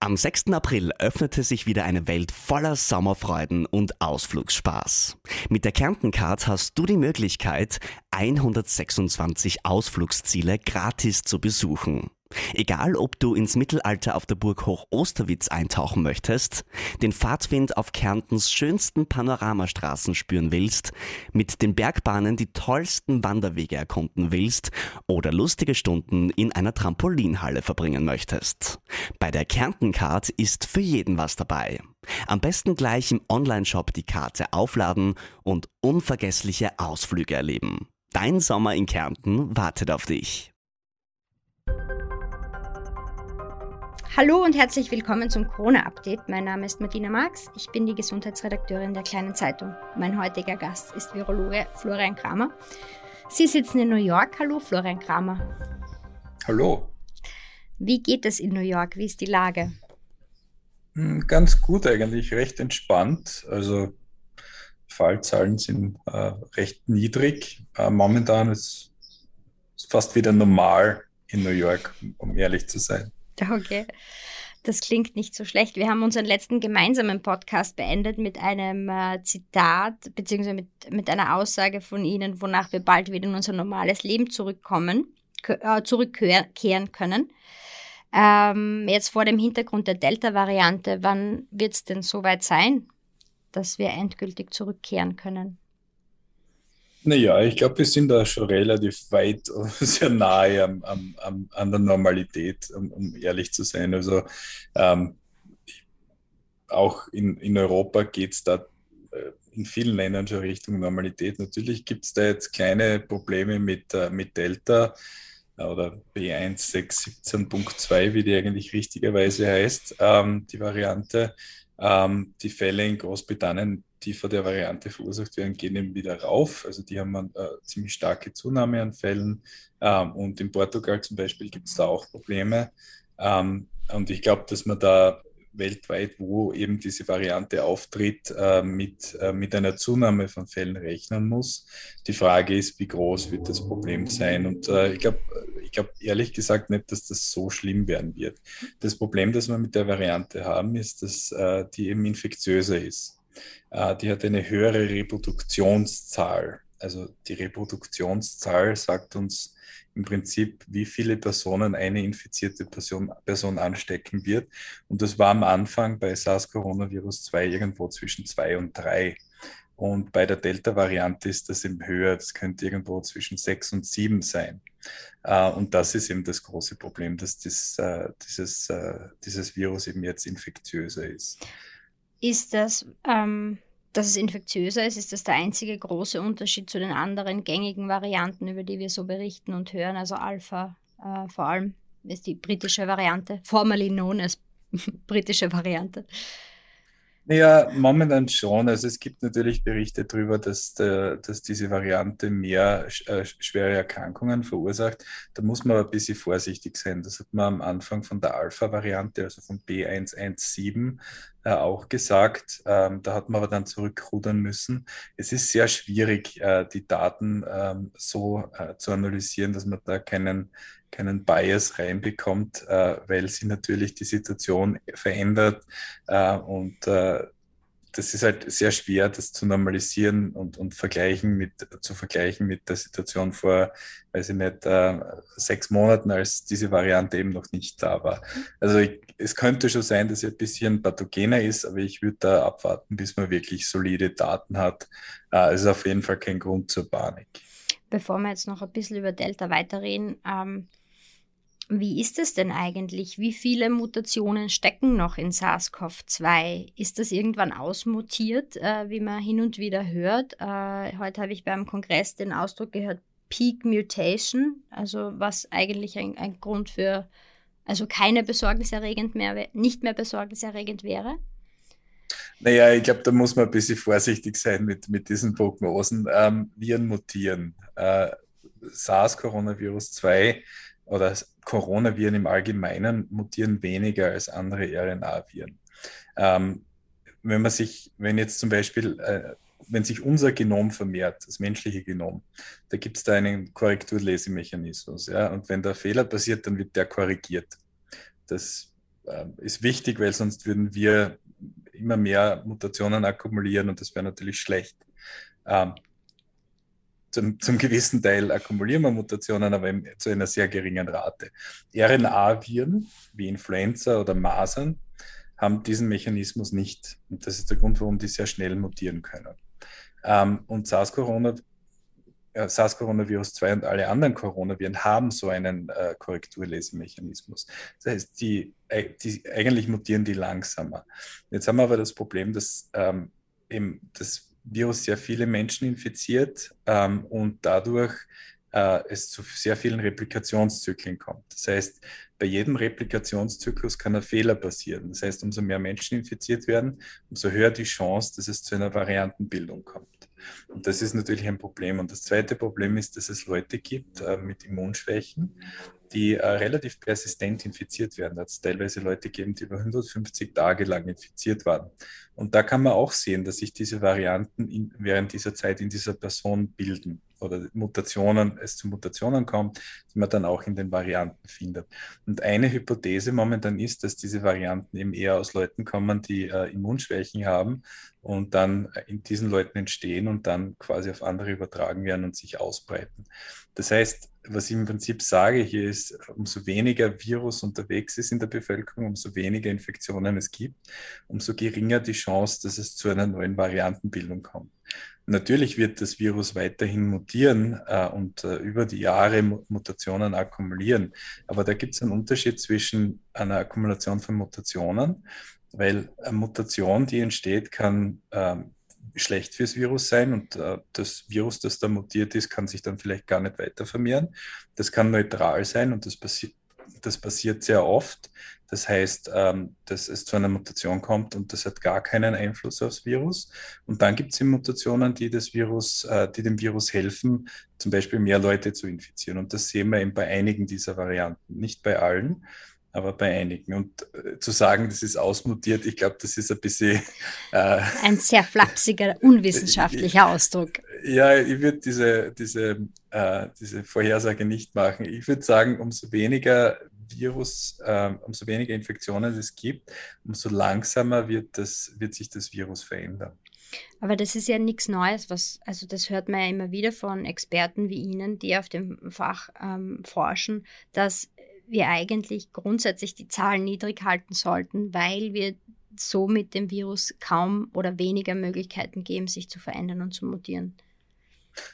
Am 6. April öffnete sich wieder eine Welt voller Sommerfreuden und Ausflugsspaß. Mit der Kärnten Card hast du die Möglichkeit, 126 Ausflugsziele gratis zu besuchen. Egal, ob du ins Mittelalter auf der Burg Hoch Osterwitz eintauchen möchtest, den Fahrtwind auf Kärntens schönsten Panoramastraßen spüren willst, mit den Bergbahnen die tollsten Wanderwege erkunden willst oder lustige Stunden in einer Trampolinhalle verbringen möchtest. Bei der Kärntencard ist für jeden was dabei. Am besten gleich im Onlineshop die Karte aufladen und unvergessliche Ausflüge erleben. Dein Sommer in Kärnten wartet auf dich. Hallo und herzlich willkommen zum Corona-Update. Mein Name ist Martina Marx. Ich bin die Gesundheitsredakteurin der Kleinen Zeitung. Mein heutiger Gast ist Virologe Florian Kramer. Sie sitzen in New York. Hallo, Florian Kramer. Hallo. Wie geht es in New York? Wie ist die Lage? Hm, ganz gut eigentlich, recht entspannt. Also Fallzahlen sind äh, recht niedrig. Äh, momentan ist es fast wieder normal in New York, um ehrlich zu sein. Okay. Das klingt nicht so schlecht. Wir haben unseren letzten gemeinsamen Podcast beendet mit einem äh, Zitat beziehungsweise mit, mit einer Aussage von Ihnen, wonach wir bald wieder in unser normales Leben zurückkommen, äh, zurückkehren können. Ähm, jetzt vor dem Hintergrund der Delta-Variante, wann wird es denn soweit sein, dass wir endgültig zurückkehren können? Naja, ich glaube, wir sind da schon relativ weit, sehr nahe am, am, am, an der Normalität, um, um, ehrlich zu sein. Also ähm, auch in, in Europa geht es da äh, in vielen Ländern schon Richtung Normalität. Natürlich gibt es da jetzt kleine Probleme mit, äh, mit Delta äh, oder B1617.2, wie die eigentlich richtigerweise heißt, ähm, die Variante. Ähm, die Fälle in Großbritannien die von der Variante verursacht werden, gehen eben wieder rauf. Also die haben eine äh, ziemlich starke Zunahme an Fällen. Ähm, und in Portugal zum Beispiel gibt es da auch Probleme. Ähm, und ich glaube, dass man da weltweit, wo eben diese Variante auftritt, äh, mit, äh, mit einer Zunahme von Fällen rechnen muss. Die Frage ist, wie groß wird das Problem sein? Und äh, ich glaube ich glaub ehrlich gesagt nicht, dass das so schlimm werden wird. Das Problem, das wir mit der Variante haben, ist, dass äh, die eben infektiöser ist. Äh, die hat eine höhere Reproduktionszahl. Also die Reproduktionszahl sagt uns im Prinzip, wie viele Personen eine infizierte Person, Person anstecken wird. Und das war am Anfang bei SARS-Coronavirus 2 irgendwo zwischen zwei und drei. Und bei der Delta-Variante ist das eben höher. Das könnte irgendwo zwischen sechs und sieben sein. Uh, und das ist eben das große Problem, dass das, uh, dieses, dieses Virus eben jetzt infektiöser ist. Ist das, ähm, dass es infektiöser ist, ist das der einzige große Unterschied zu den anderen gängigen Varianten, über die wir so berichten und hören? Also Alpha äh, vor allem ist die britische Variante, formerly known as britische Variante. Ja, momentan schon. Also es gibt natürlich Berichte darüber, dass, der, dass diese Variante mehr äh, schwere Erkrankungen verursacht. Da muss man aber ein bisschen vorsichtig sein. Das hat man am Anfang von der Alpha-Variante, also von B117, äh, auch gesagt. Ähm, da hat man aber dann zurückrudern müssen. Es ist sehr schwierig, äh, die Daten ähm, so äh, zu analysieren, dass man da keinen keinen Bias reinbekommt, äh, weil sie natürlich die Situation verändert äh, und äh, das ist halt sehr schwer, das zu normalisieren und, und vergleichen mit, zu vergleichen mit der Situation vor, weiß ich nicht, äh, sechs Monaten, als diese Variante eben noch nicht da war. Also ich, es könnte schon sein, dass sie ein bisschen pathogener ist, aber ich würde da abwarten, bis man wirklich solide Daten hat. Äh, es ist auf jeden Fall kein Grund zur Panik. Bevor wir jetzt noch ein bisschen über Delta weiterreden, ähm, wie ist es denn eigentlich? Wie viele Mutationen stecken noch in SARS-CoV-2? Ist das irgendwann ausmutiert, äh, wie man hin und wieder hört? Äh, heute habe ich beim Kongress den Ausdruck gehört, Peak Mutation, also was eigentlich ein, ein Grund für, also keine besorgniserregend mehr, nicht mehr besorgniserregend wäre? Naja, ich glaube, da muss man ein bisschen vorsichtig sein mit, mit diesen Prognosen. Ähm, Viren mutieren. Äh, SARS-Coronavirus 2 oder Coronaviren im Allgemeinen mutieren weniger als andere RNA-Viren. Ähm, wenn man sich, wenn jetzt zum Beispiel, äh, wenn sich unser Genom vermehrt, das menschliche Genom, da gibt es da einen Korrekturlesemechanismus. Ja? Und wenn da Fehler passiert, dann wird der korrigiert. Das äh, ist wichtig, weil sonst würden wir immer mehr Mutationen akkumulieren und das wäre natürlich schlecht. Ähm, zum, zum, gewissen Teil akkumulieren wir Mutationen, aber zu einer sehr geringen Rate. RNA-Viren wie Influenza oder Masern haben diesen Mechanismus nicht. Und das ist der Grund, warum die sehr schnell mutieren können. Ähm, und äh, SARS-Coronavirus 2 und alle anderen Coronaviren haben so einen äh, Korrekturlesemechanismus. Das heißt, die, äh, die, eigentlich mutieren die langsamer. Jetzt haben wir aber das Problem, dass ähm, eben das Virus sehr viele Menschen infiziert ähm, und dadurch äh, es zu sehr vielen Replikationszyklen kommt. Das heißt, bei jedem Replikationszyklus kann ein Fehler passieren. Das heißt, umso mehr Menschen infiziert werden, umso höher die Chance, dass es zu einer Variantenbildung kommt. Und das ist natürlich ein Problem. Und das zweite Problem ist, dass es Leute gibt äh, mit Immunschwächen, die äh, relativ persistent infiziert werden. Da hat es teilweise Leute gegeben, die über 150 Tage lang infiziert waren. Und da kann man auch sehen, dass sich diese Varianten in, während dieser Zeit in dieser Person bilden oder Mutationen, es zu Mutationen kommt, die man dann auch in den Varianten findet. Und eine Hypothese momentan ist, dass diese Varianten eben eher aus Leuten kommen, die äh, Immunschwächen haben und dann in diesen Leuten entstehen und dann quasi auf andere übertragen werden und sich ausbreiten. Das heißt, was ich im Prinzip sage hier ist, umso weniger Virus unterwegs ist in der Bevölkerung, umso weniger Infektionen es gibt, umso geringer die Chance, dass es zu einer neuen Variantenbildung kommt. Natürlich wird das Virus weiterhin mutieren äh, und äh, über die Jahre Mutationen akkumulieren. Aber da gibt es einen Unterschied zwischen einer Akkumulation von Mutationen, weil eine Mutation, die entsteht, kann ähm, schlecht fürs Virus sein und äh, das Virus, das da mutiert ist, kann sich dann vielleicht gar nicht weiter vermehren. Das kann neutral sein und das, passi das passiert sehr oft. Das heißt, ähm, dass es zu einer Mutation kommt und das hat gar keinen Einfluss aufs Virus. Und dann gibt es Mutationen, die das Virus, äh, die dem Virus helfen, zum Beispiel mehr Leute zu infizieren. Und das sehen wir eben bei einigen dieser Varianten, nicht bei allen aber bei einigen. Und äh, zu sagen, das ist ausmutiert, ich glaube, das ist ein bisschen. Äh, ein sehr flapsiger, unwissenschaftlicher Ausdruck. Ja, ich würde diese, diese, äh, diese Vorhersage nicht machen. Ich würde sagen, umso weniger Virus, äh, umso weniger Infektionen es gibt, umso langsamer wird, das, wird sich das Virus verändern. Aber das ist ja nichts Neues, was, also das hört man ja immer wieder von Experten wie Ihnen, die auf dem Fach ähm, forschen, dass wir eigentlich grundsätzlich die Zahlen niedrig halten sollten, weil wir so mit dem Virus kaum oder weniger Möglichkeiten geben, sich zu verändern und zu mutieren.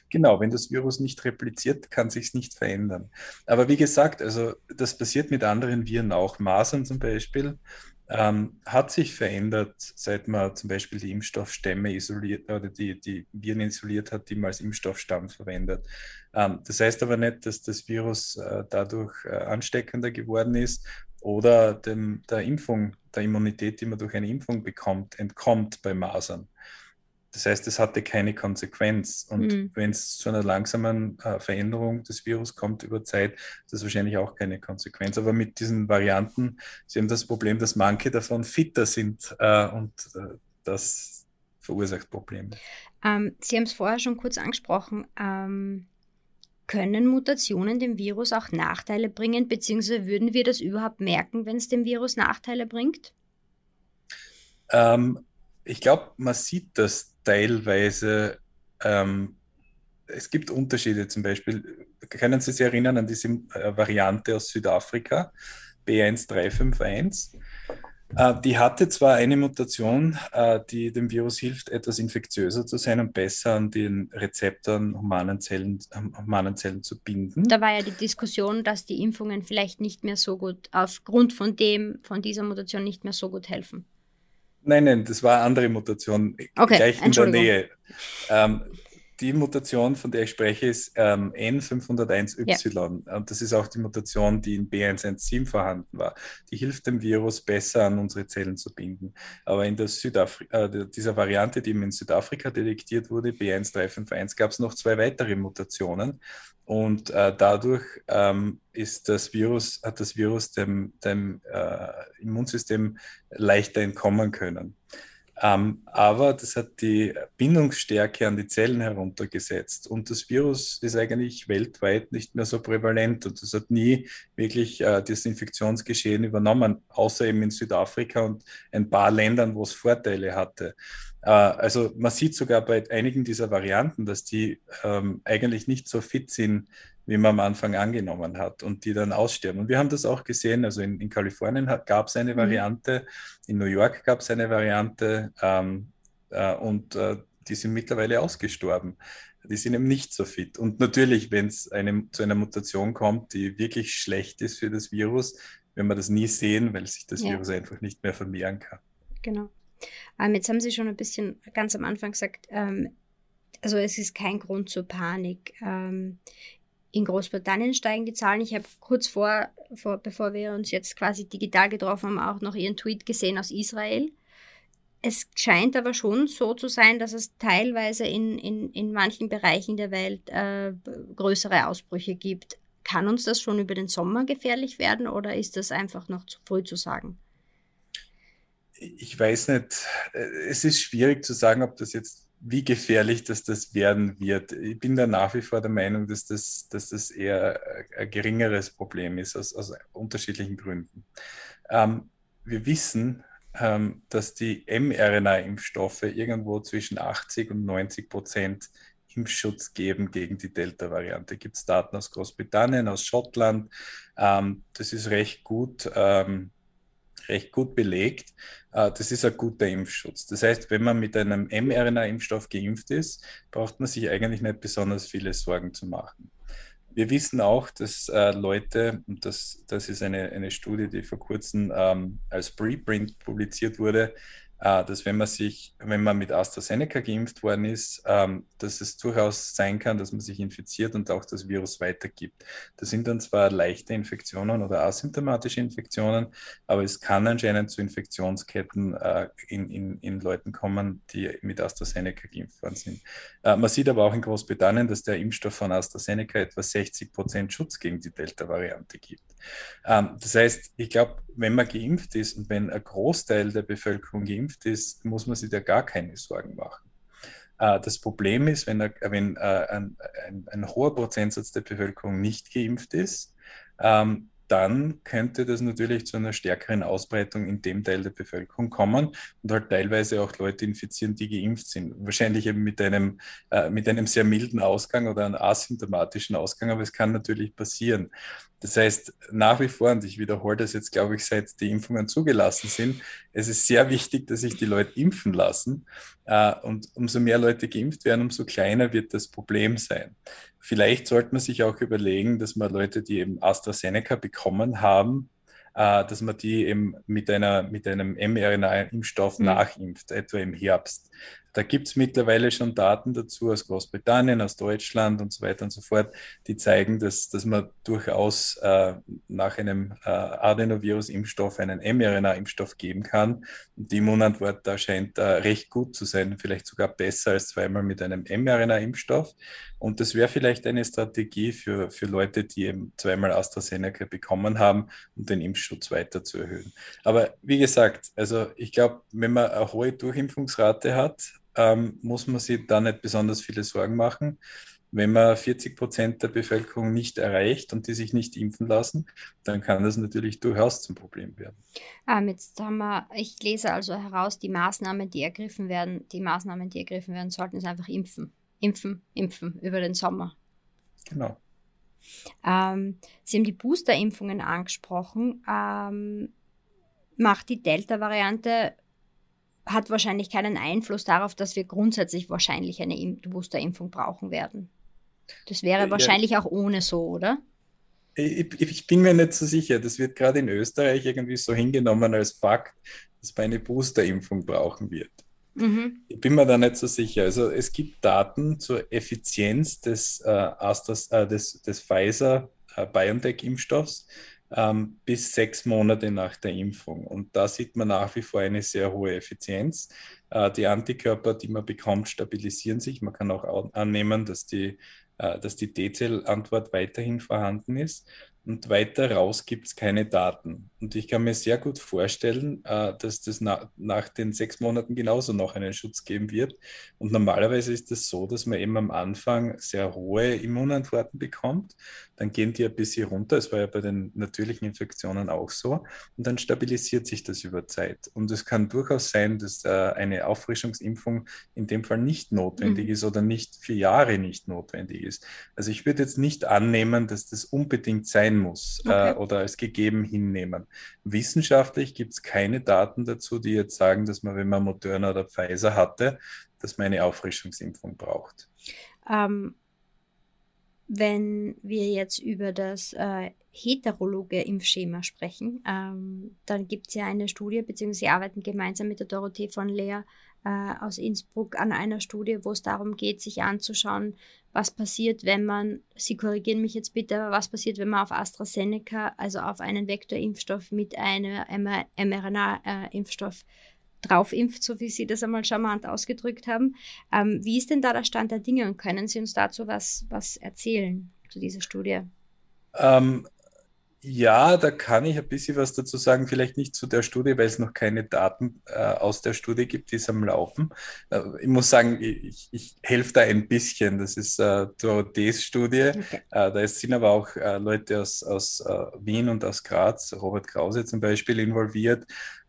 Genau, wenn das Virus nicht repliziert, kann sich es nicht verändern. Aber wie gesagt, also das passiert mit anderen Viren auch. Masern zum Beispiel ähm, hat sich verändert, seit man zum Beispiel die Impfstoffstämme isoliert oder die, die Viren isoliert hat, die man als Impfstoffstamm verwendet. Ähm, das heißt aber nicht, dass das Virus äh, dadurch äh, ansteckender geworden ist oder dem, der Impfung, der Immunität, die man durch eine Impfung bekommt, entkommt bei Masern. Das heißt, es hatte keine Konsequenz. Und mhm. wenn es zu einer langsamen äh, Veränderung des Virus kommt über Zeit, ist das wahrscheinlich auch keine Konsequenz. Aber mit diesen Varianten, Sie haben das Problem, dass manche davon fitter sind äh, und äh, das verursacht Probleme. Ähm, Sie haben es vorher schon kurz angesprochen. Ähm, können Mutationen dem Virus auch Nachteile bringen, beziehungsweise würden wir das überhaupt merken, wenn es dem Virus Nachteile bringt? Ähm, ich glaube, man sieht das teilweise. Ähm, es gibt Unterschiede zum Beispiel. Können Sie sich erinnern an diese äh, Variante aus Südafrika, B1351? Äh, die hatte zwar eine Mutation, äh, die dem Virus hilft, etwas infektiöser zu sein und besser an den Rezeptoren humanen Zellen, humanen Zellen zu binden. Da war ja die Diskussion, dass die Impfungen vielleicht nicht mehr so gut, aufgrund von dem, von dieser Mutation nicht mehr so gut helfen. Nein, nein, das war eine andere Mutation, okay, gleich in der Nähe. Ähm, die Mutation, von der ich spreche, ist ähm, N501Y. Ja. Und das ist auch die Mutation, die in B117 vorhanden war. Die hilft dem Virus besser an unsere Zellen zu binden. Aber in der Südafri äh, dieser Variante, die in Südafrika detektiert wurde, B1351, gab es noch zwei weitere Mutationen. Und äh, dadurch ähm, ist das Virus, hat das Virus dem, dem äh, Immunsystem leichter entkommen können. Ähm, aber das hat die Bindungsstärke an die Zellen heruntergesetzt. Und das Virus ist eigentlich weltweit nicht mehr so prävalent. Und das hat nie wirklich äh, das Infektionsgeschehen übernommen, außer eben in Südafrika und ein paar Ländern, wo es Vorteile hatte. Äh, also man sieht sogar bei einigen dieser Varianten, dass die ähm, eigentlich nicht so fit sind, wie man am Anfang angenommen hat und die dann aussterben. Und wir haben das auch gesehen, also in, in Kalifornien gab es eine mhm. Variante, in New York gab es eine Variante ähm, äh, und äh, die sind mittlerweile ausgestorben. Die sind eben nicht so fit. Und natürlich, wenn es zu einer Mutation kommt, die wirklich schlecht ist für das Virus, werden wir das nie sehen, weil sich das ja. Virus einfach nicht mehr vermehren kann. Genau. Ähm, jetzt haben Sie schon ein bisschen ganz am Anfang gesagt, ähm, also es ist kein Grund zur Panik. Ähm, in Großbritannien steigen die Zahlen. Ich habe kurz vor, vor, bevor wir uns jetzt quasi digital getroffen haben, auch noch Ihren Tweet gesehen aus Israel. Es scheint aber schon so zu sein, dass es teilweise in, in, in manchen Bereichen der Welt äh, größere Ausbrüche gibt. Kann uns das schon über den Sommer gefährlich werden oder ist das einfach noch zu früh zu sagen? Ich weiß nicht. Es ist schwierig zu sagen, ob das jetzt wie gefährlich dass das werden wird. Ich bin da nach wie vor der Meinung, dass das, dass das eher ein geringeres Problem ist, aus, aus unterschiedlichen Gründen. Ähm, wir wissen, ähm, dass die mRNA-Impfstoffe irgendwo zwischen 80 und 90 Prozent Impfschutz geben gegen die Delta-Variante. Gibt es Daten aus Großbritannien, aus Schottland? Ähm, das ist recht gut ähm, recht gut belegt. Äh, das ist ein guter Impfschutz. Das heißt, wenn man mit einem mRNA-Impfstoff geimpft ist, braucht man sich eigentlich nicht besonders viele Sorgen zu machen. Wir wissen auch, dass äh, Leute, und das, das ist eine, eine Studie, die vor kurzem ähm, als Preprint publiziert wurde, dass wenn man sich, wenn man mit AstraZeneca geimpft worden ist, ähm, dass es durchaus sein kann, dass man sich infiziert und auch das Virus weitergibt. Das sind dann zwar leichte Infektionen oder asymptomatische Infektionen, aber es kann anscheinend zu Infektionsketten äh, in, in, in Leuten kommen, die mit AstraZeneca geimpft worden sind. Äh, man sieht aber auch in Großbritannien, dass der Impfstoff von AstraZeneca etwa 60 Prozent Schutz gegen die Delta-Variante gibt. Ähm, das heißt, ich glaube, wenn man geimpft ist und wenn ein Großteil der Bevölkerung geimpft ist, muss man sich da gar keine Sorgen machen. Äh, das Problem ist, wenn, wenn äh, ein, ein, ein, hoher Prozentsatz der Bevölkerung nicht geimpft ist, ähm, dann könnte das natürlich zu einer stärkeren Ausbreitung in dem Teil der Bevölkerung kommen und halt teilweise auch Leute infizieren, die geimpft sind. Wahrscheinlich eben mit einem, äh, mit einem sehr milden Ausgang oder einem asymptomatischen Ausgang, aber es kann natürlich passieren. Das heißt, nach wie vor, und ich wiederhole das jetzt, glaube ich, seit die Impfungen zugelassen sind, es ist sehr wichtig, dass sich die Leute impfen lassen. Äh, und umso mehr Leute geimpft werden, umso kleiner wird das Problem sein. Vielleicht sollte man sich auch überlegen, dass man Leute, die eben AstraZeneca bekommen haben, äh, dass man die eben mit, einer, mit einem mRNA-Impfstoff mhm. nachimpft, etwa im Herbst. Da gibt es mittlerweile schon Daten dazu aus Großbritannien, aus Deutschland und so weiter und so fort, die zeigen, dass, dass man durchaus äh, nach einem äh, Adenovirus-Impfstoff einen mRNA-Impfstoff geben kann. Und die Immunantwort da scheint äh, recht gut zu sein, vielleicht sogar besser als zweimal mit einem mRNA-Impfstoff. Und das wäre vielleicht eine Strategie für, für Leute, die eben zweimal AstraZeneca bekommen haben, um den Impfschutz weiter zu erhöhen. Aber wie gesagt, also ich glaube, wenn man eine hohe Durchimpfungsrate hat, ähm, muss man sich da nicht besonders viele Sorgen machen. Wenn man 40 Prozent der Bevölkerung nicht erreicht und die sich nicht impfen lassen, dann kann das natürlich durchaus zum Problem werden. Ähm, jetzt haben wir, ich lese also heraus, die Maßnahmen, die ergriffen werden, die Maßnahmen, die ergriffen werden sollten, ist einfach impfen. Impfen, impfen über den Sommer. Genau. Ähm, Sie haben die Boosterimpfungen angesprochen. Ähm, macht die Delta-Variante hat wahrscheinlich keinen Einfluss darauf, dass wir grundsätzlich wahrscheinlich eine Boosterimpfung brauchen werden. Das wäre wahrscheinlich ja. auch ohne so, oder? Ich, ich, bin mir nicht so sicher. Das wird gerade in Österreich irgendwie so hingenommen als Fakt, dass man eine Boosterimpfung brauchen wird. Mhm. Ich bin mir da nicht so sicher. Also es gibt Daten zur Effizienz des, äh, Astras, äh, des, des Pfizer-BioNTech-Impfstoffs. Äh, ähm, bis sechs Monate nach der Impfung. Und da sieht man nach wie vor eine sehr hohe Effizienz. Äh, die Antikörper, die man bekommt, stabilisieren sich. Man kann auch annehmen, dass die, äh, dass die T-Zellantwort weiterhin vorhanden ist. Und weiter raus gibt es keine Daten. Und ich kann mir sehr gut vorstellen, äh, dass das na, nach den sechs Monaten genauso noch einen Schutz geben wird. Und normalerweise ist es das so, dass man eben am Anfang sehr hohe Immunantworten bekommt. Dann gehen die ein bisschen runter. Es war ja bei den natürlichen Infektionen auch so. Und dann stabilisiert sich das über Zeit. Und es kann durchaus sein, dass äh, eine Auffrischungsimpfung in dem Fall nicht notwendig mhm. ist oder nicht für Jahre nicht notwendig ist. Also ich würde jetzt nicht annehmen, dass das unbedingt sein muss äh, okay. äh, oder als gegeben hinnehmen. Wissenschaftlich gibt es keine Daten dazu, die jetzt sagen, dass man, wenn man Moderna oder Pfizer hatte, dass man eine Auffrischungsimpfung braucht. Ähm, wenn wir jetzt über das äh, heterologe Impfschema sprechen, ähm, dann gibt es ja eine Studie, beziehungsweise sie arbeiten gemeinsam mit der Dorothee von Leer äh, aus Innsbruck an einer Studie, wo es darum geht, sich anzuschauen, was passiert, wenn man, Sie korrigieren mich jetzt bitte, aber was passiert, wenn man auf AstraZeneca, also auf einen Vektorimpfstoff mit einem mRNA-Impfstoff draufimpft, so wie Sie das einmal charmant ausgedrückt haben. Ähm, wie ist denn da der Stand der Dinge und können Sie uns dazu was, was erzählen zu dieser Studie? Ähm, ja, da kann ich ein bisschen was dazu sagen. Vielleicht nicht zu der Studie, weil es noch keine Daten äh, aus der Studie gibt, die ist am Laufen. Äh, ich muss sagen, ich, ich helfe da ein bisschen. Das ist äh, Dorothees Studie. Okay. Äh, da sind aber auch äh, Leute aus, aus äh, Wien und aus Graz, Robert Krause zum Beispiel, involviert.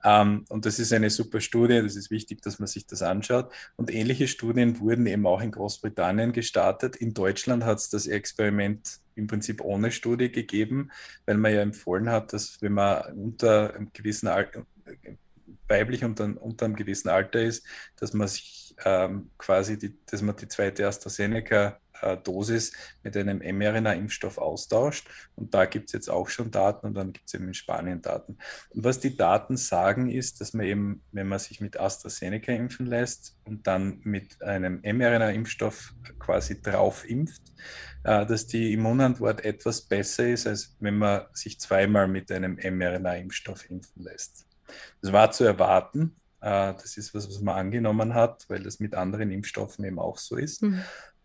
Ähm, und das ist eine super Studie, das ist wichtig, dass man sich das anschaut. Und ähnliche Studien wurden eben auch in Großbritannien gestartet. In Deutschland hat es das Experiment im Prinzip ohne Studie gegeben, weil man ja empfohlen hat, dass wenn man unter einem gewissen Alter, weiblich unter, unter einem gewissen Alter ist, dass man sich ähm, quasi die, dass man die zweite AstraZeneca Dosis mit einem mRNA-Impfstoff austauscht. Und da gibt es jetzt auch schon Daten und dann gibt es eben in Spanien Daten. Und was die Daten sagen, ist, dass man eben, wenn man sich mit AstraZeneca impfen lässt und dann mit einem mRNA-Impfstoff quasi drauf impft, äh, dass die Immunantwort etwas besser ist, als wenn man sich zweimal mit einem mRNA-Impfstoff impfen lässt. Das war zu erwarten. Äh, das ist was, was man angenommen hat, weil das mit anderen Impfstoffen eben auch so ist. Mhm.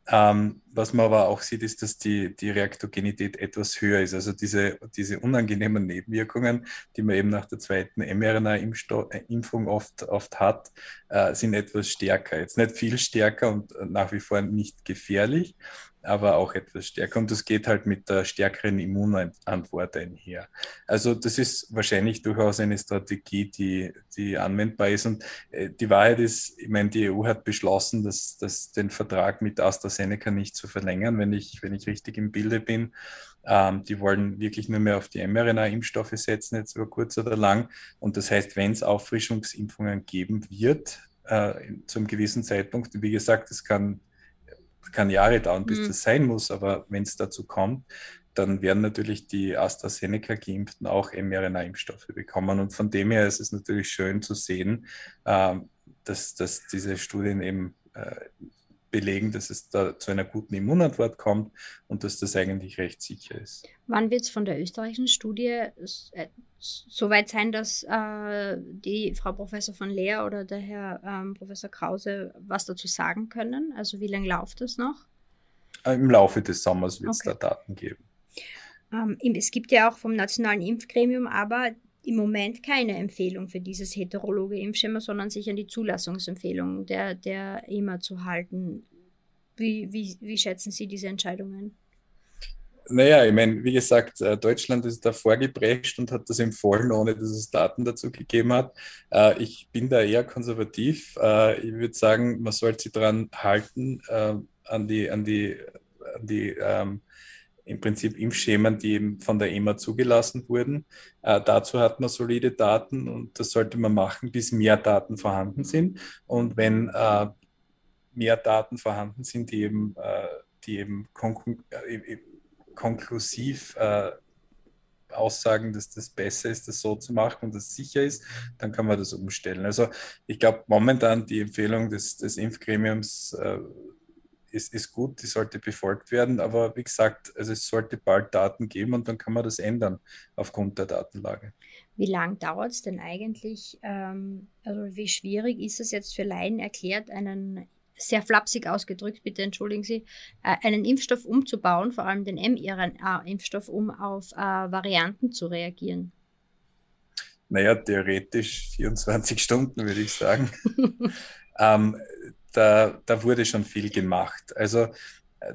Ähm, was man aber auch sieht, ist, dass die, die Reaktogenität etwas höher ist. Also diese, diese unangenehmen Nebenwirkungen, die man eben nach der zweiten mRNA-Impfung äh, oft, oft hat, äh, sind etwas stärker. Jetzt nicht viel stärker und nach wie vor nicht gefährlich, aber auch etwas stärker. Und das geht halt mit der stärkeren Immunantwort einher. Also das ist wahrscheinlich durchaus eine Strategie, die, die anwendbar ist. Und äh, die Wahrheit ist, ich meine, die EU hat beschlossen, dass, dass den Vertrag mit AstraZeneca nicht zu verlängern, wenn ich, wenn ich richtig im Bilde bin. Ähm, die wollen wirklich nur mehr auf die mRNA-Impfstoffe setzen, jetzt über kurz oder lang. Und das heißt, wenn es Auffrischungsimpfungen geben wird, äh, zu einem gewissen Zeitpunkt, wie gesagt, es kann kann Jahre dauern, bis mhm. das sein muss, aber wenn es dazu kommt, dann werden natürlich die AstraZeneca-Geimpften auch mRNA-Impfstoffe bekommen. Und von dem her ist es natürlich schön zu sehen, äh, dass, dass diese Studien eben äh, belegen, dass es da zu einer guten Immunantwort kommt und dass das eigentlich recht sicher ist. Wann wird es von der österreichischen Studie äh, soweit sein, dass äh, die Frau Professor von Leer oder der Herr ähm, Professor Krause was dazu sagen können? Also wie lange läuft das noch? Äh, Im Laufe des Sommers wird es okay. da Daten geben. Ähm, es gibt ja auch vom Nationalen Impfgremium aber im Moment keine Empfehlung für dieses heterologe Impfschema, sondern sich an die Zulassungsempfehlung der, der EMA zu halten. Wie, wie, wie schätzen Sie diese Entscheidungen? Naja, ich meine, wie gesagt, äh, Deutschland ist da vorgeprescht und hat das empfohlen, ohne dass es Daten dazu gegeben hat. Äh, ich bin da eher konservativ. Äh, ich würde sagen, man sollte sich daran halten, an die, an die, an die ähm, im Prinzip Impfschemen, die eben von der EMA zugelassen wurden. Äh, dazu hat man solide Daten und das sollte man machen, bis mehr Daten vorhanden sind. Und wenn äh, mehr Daten vorhanden sind, die eben, äh, die eben äh, konklusiv äh, aussagen, dass das besser ist, das so zu machen und das sicher ist, dann kann man das umstellen. Also ich glaube momentan die Empfehlung des, des Impfgremiums äh, ist, ist gut, die sollte befolgt werden. Aber wie gesagt, also es sollte bald Daten geben und dann kann man das ändern aufgrund der Datenlage. Wie lange dauert es denn eigentlich? Ähm, also wie schwierig ist es jetzt für Laien erklärt, einen sehr flapsig ausgedrückt, bitte entschuldigen Sie, äh, einen Impfstoff umzubauen, vor allem den mRNA-Impfstoff, um auf äh, Varianten zu reagieren? Naja, theoretisch 24 Stunden, würde ich sagen. ähm, da, da wurde schon viel gemacht. Also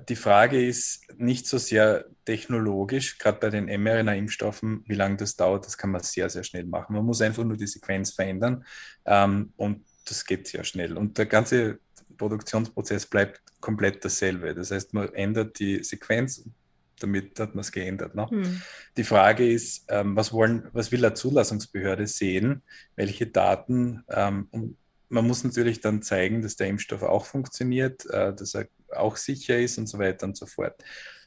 die Frage ist nicht so sehr technologisch, gerade bei den mRNA-Impfstoffen, wie lange das dauert, das kann man sehr, sehr schnell machen. Man muss einfach nur die Sequenz verändern ähm, und das geht sehr schnell. Und der ganze Produktionsprozess bleibt komplett dasselbe. Das heißt, man ändert die Sequenz, damit hat man es geändert. Ne? Hm. Die Frage ist, ähm, was, wollen, was will eine Zulassungsbehörde sehen? Welche Daten? Ähm, man muss natürlich dann zeigen, dass der Impfstoff auch funktioniert, äh, dass er auch sicher ist und so weiter und so fort.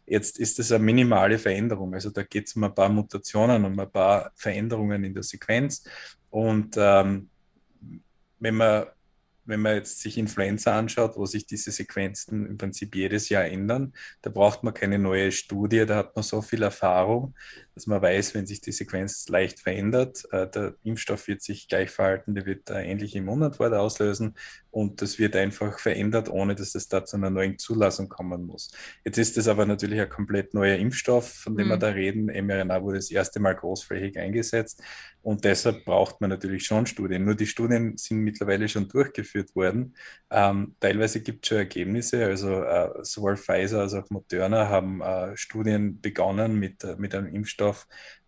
Jetzt ist das eine minimale Veränderung. Also da geht es um ein paar Mutationen, um ein paar Veränderungen in der Sequenz. Und ähm, wenn man wenn man jetzt sich Influenza anschaut, wo sich diese Sequenzen im Prinzip jedes Jahr ändern, da braucht man keine neue Studie, da hat man so viel Erfahrung, dass man weiß, wenn sich die Sequenz leicht verändert, äh, der Impfstoff wird sich gleich verhalten, der wird äh, ähnliche Immunantwort auslösen und das wird einfach verändert, ohne dass es da zu einer neuen Zulassung kommen muss. Jetzt ist das aber natürlich ein komplett neuer Impfstoff, von dem mhm. wir da reden. mRNA wurde das erste Mal großflächig eingesetzt und deshalb braucht man natürlich schon Studien. Nur die Studien sind mittlerweile schon durchgeführt worden. Ähm, teilweise gibt es schon Ergebnisse, also äh, sowohl Pfizer als auch Moderna haben äh, Studien begonnen mit, äh, mit einem Impfstoff,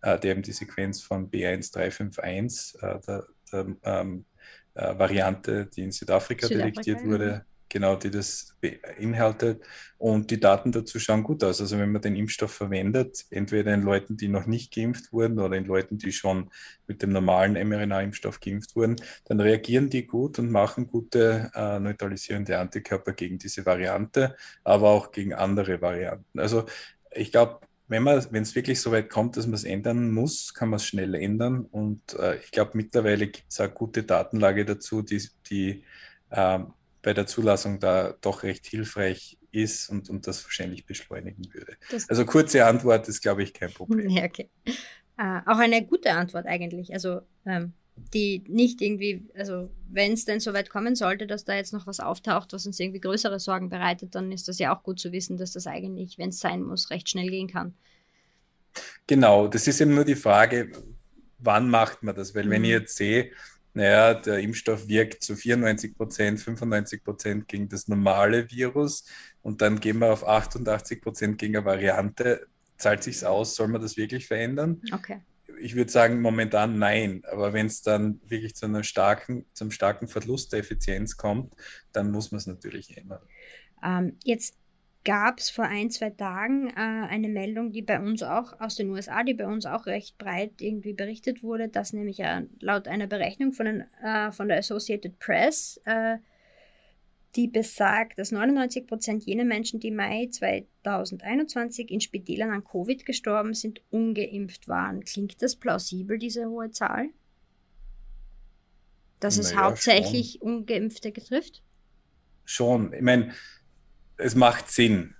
äh, der eben die Sequenz von B1351, äh, der, der ähm, äh, Variante, die in Südafrika, Südafrika detektiert wurde, genau, die das beinhaltet. Und die Daten dazu schauen gut aus. Also wenn man den Impfstoff verwendet, entweder in Leuten, die noch nicht geimpft wurden oder in Leuten, die schon mit dem normalen mRNA-Impfstoff geimpft wurden, dann reagieren die gut und machen gute äh, neutralisierende Antikörper gegen diese Variante, aber auch gegen andere Varianten. Also ich glaube, wenn wenn es wirklich so weit kommt, dass man es ändern muss, kann man es schnell ändern. Und äh, ich glaube, mittlerweile gibt es eine gute Datenlage dazu, die, die äh, bei der Zulassung da doch recht hilfreich ist und, und das wahrscheinlich beschleunigen würde. Das also kurze Antwort ist, glaube ich, kein Problem. Ja, okay. Äh, auch eine gute Antwort eigentlich. Also ähm, die nicht irgendwie, also wenn es denn so weit kommen sollte, dass da jetzt noch was auftaucht, was uns irgendwie größere Sorgen bereitet, dann ist das ja auch gut zu wissen, dass das eigentlich, wenn es sein muss, recht schnell gehen kann. Genau, das ist eben nur die Frage, wann macht man das? Weil mhm. wenn ich mhm. jetzt sehe, naja, der Impfstoff wirkt zu 94 Prozent, 95 Prozent gegen das normale Virus und dann gehen wir auf 88 Prozent gegen eine Variante, zahlt sich aus, soll man das wirklich verändern? Okay ich würde sagen, momentan nein. Aber wenn es dann wirklich zu einer starken, zum starken Verlust der Effizienz kommt, dann muss man es natürlich ändern. Ähm, jetzt gab es vor ein, zwei Tagen äh, eine Meldung, die bei uns auch aus den USA, die bei uns auch recht breit irgendwie berichtet wurde, dass nämlich äh, laut einer Berechnung von, den, äh, von der Associated Press äh, die besagt, dass 99 Prozent jener Menschen, die Mai 2021 in Spitälern an Covid gestorben sind, ungeimpft waren. Klingt das plausibel, diese hohe Zahl? Dass naja, es hauptsächlich schon. Ungeimpfte betrifft? Schon. Ich meine, es macht Sinn.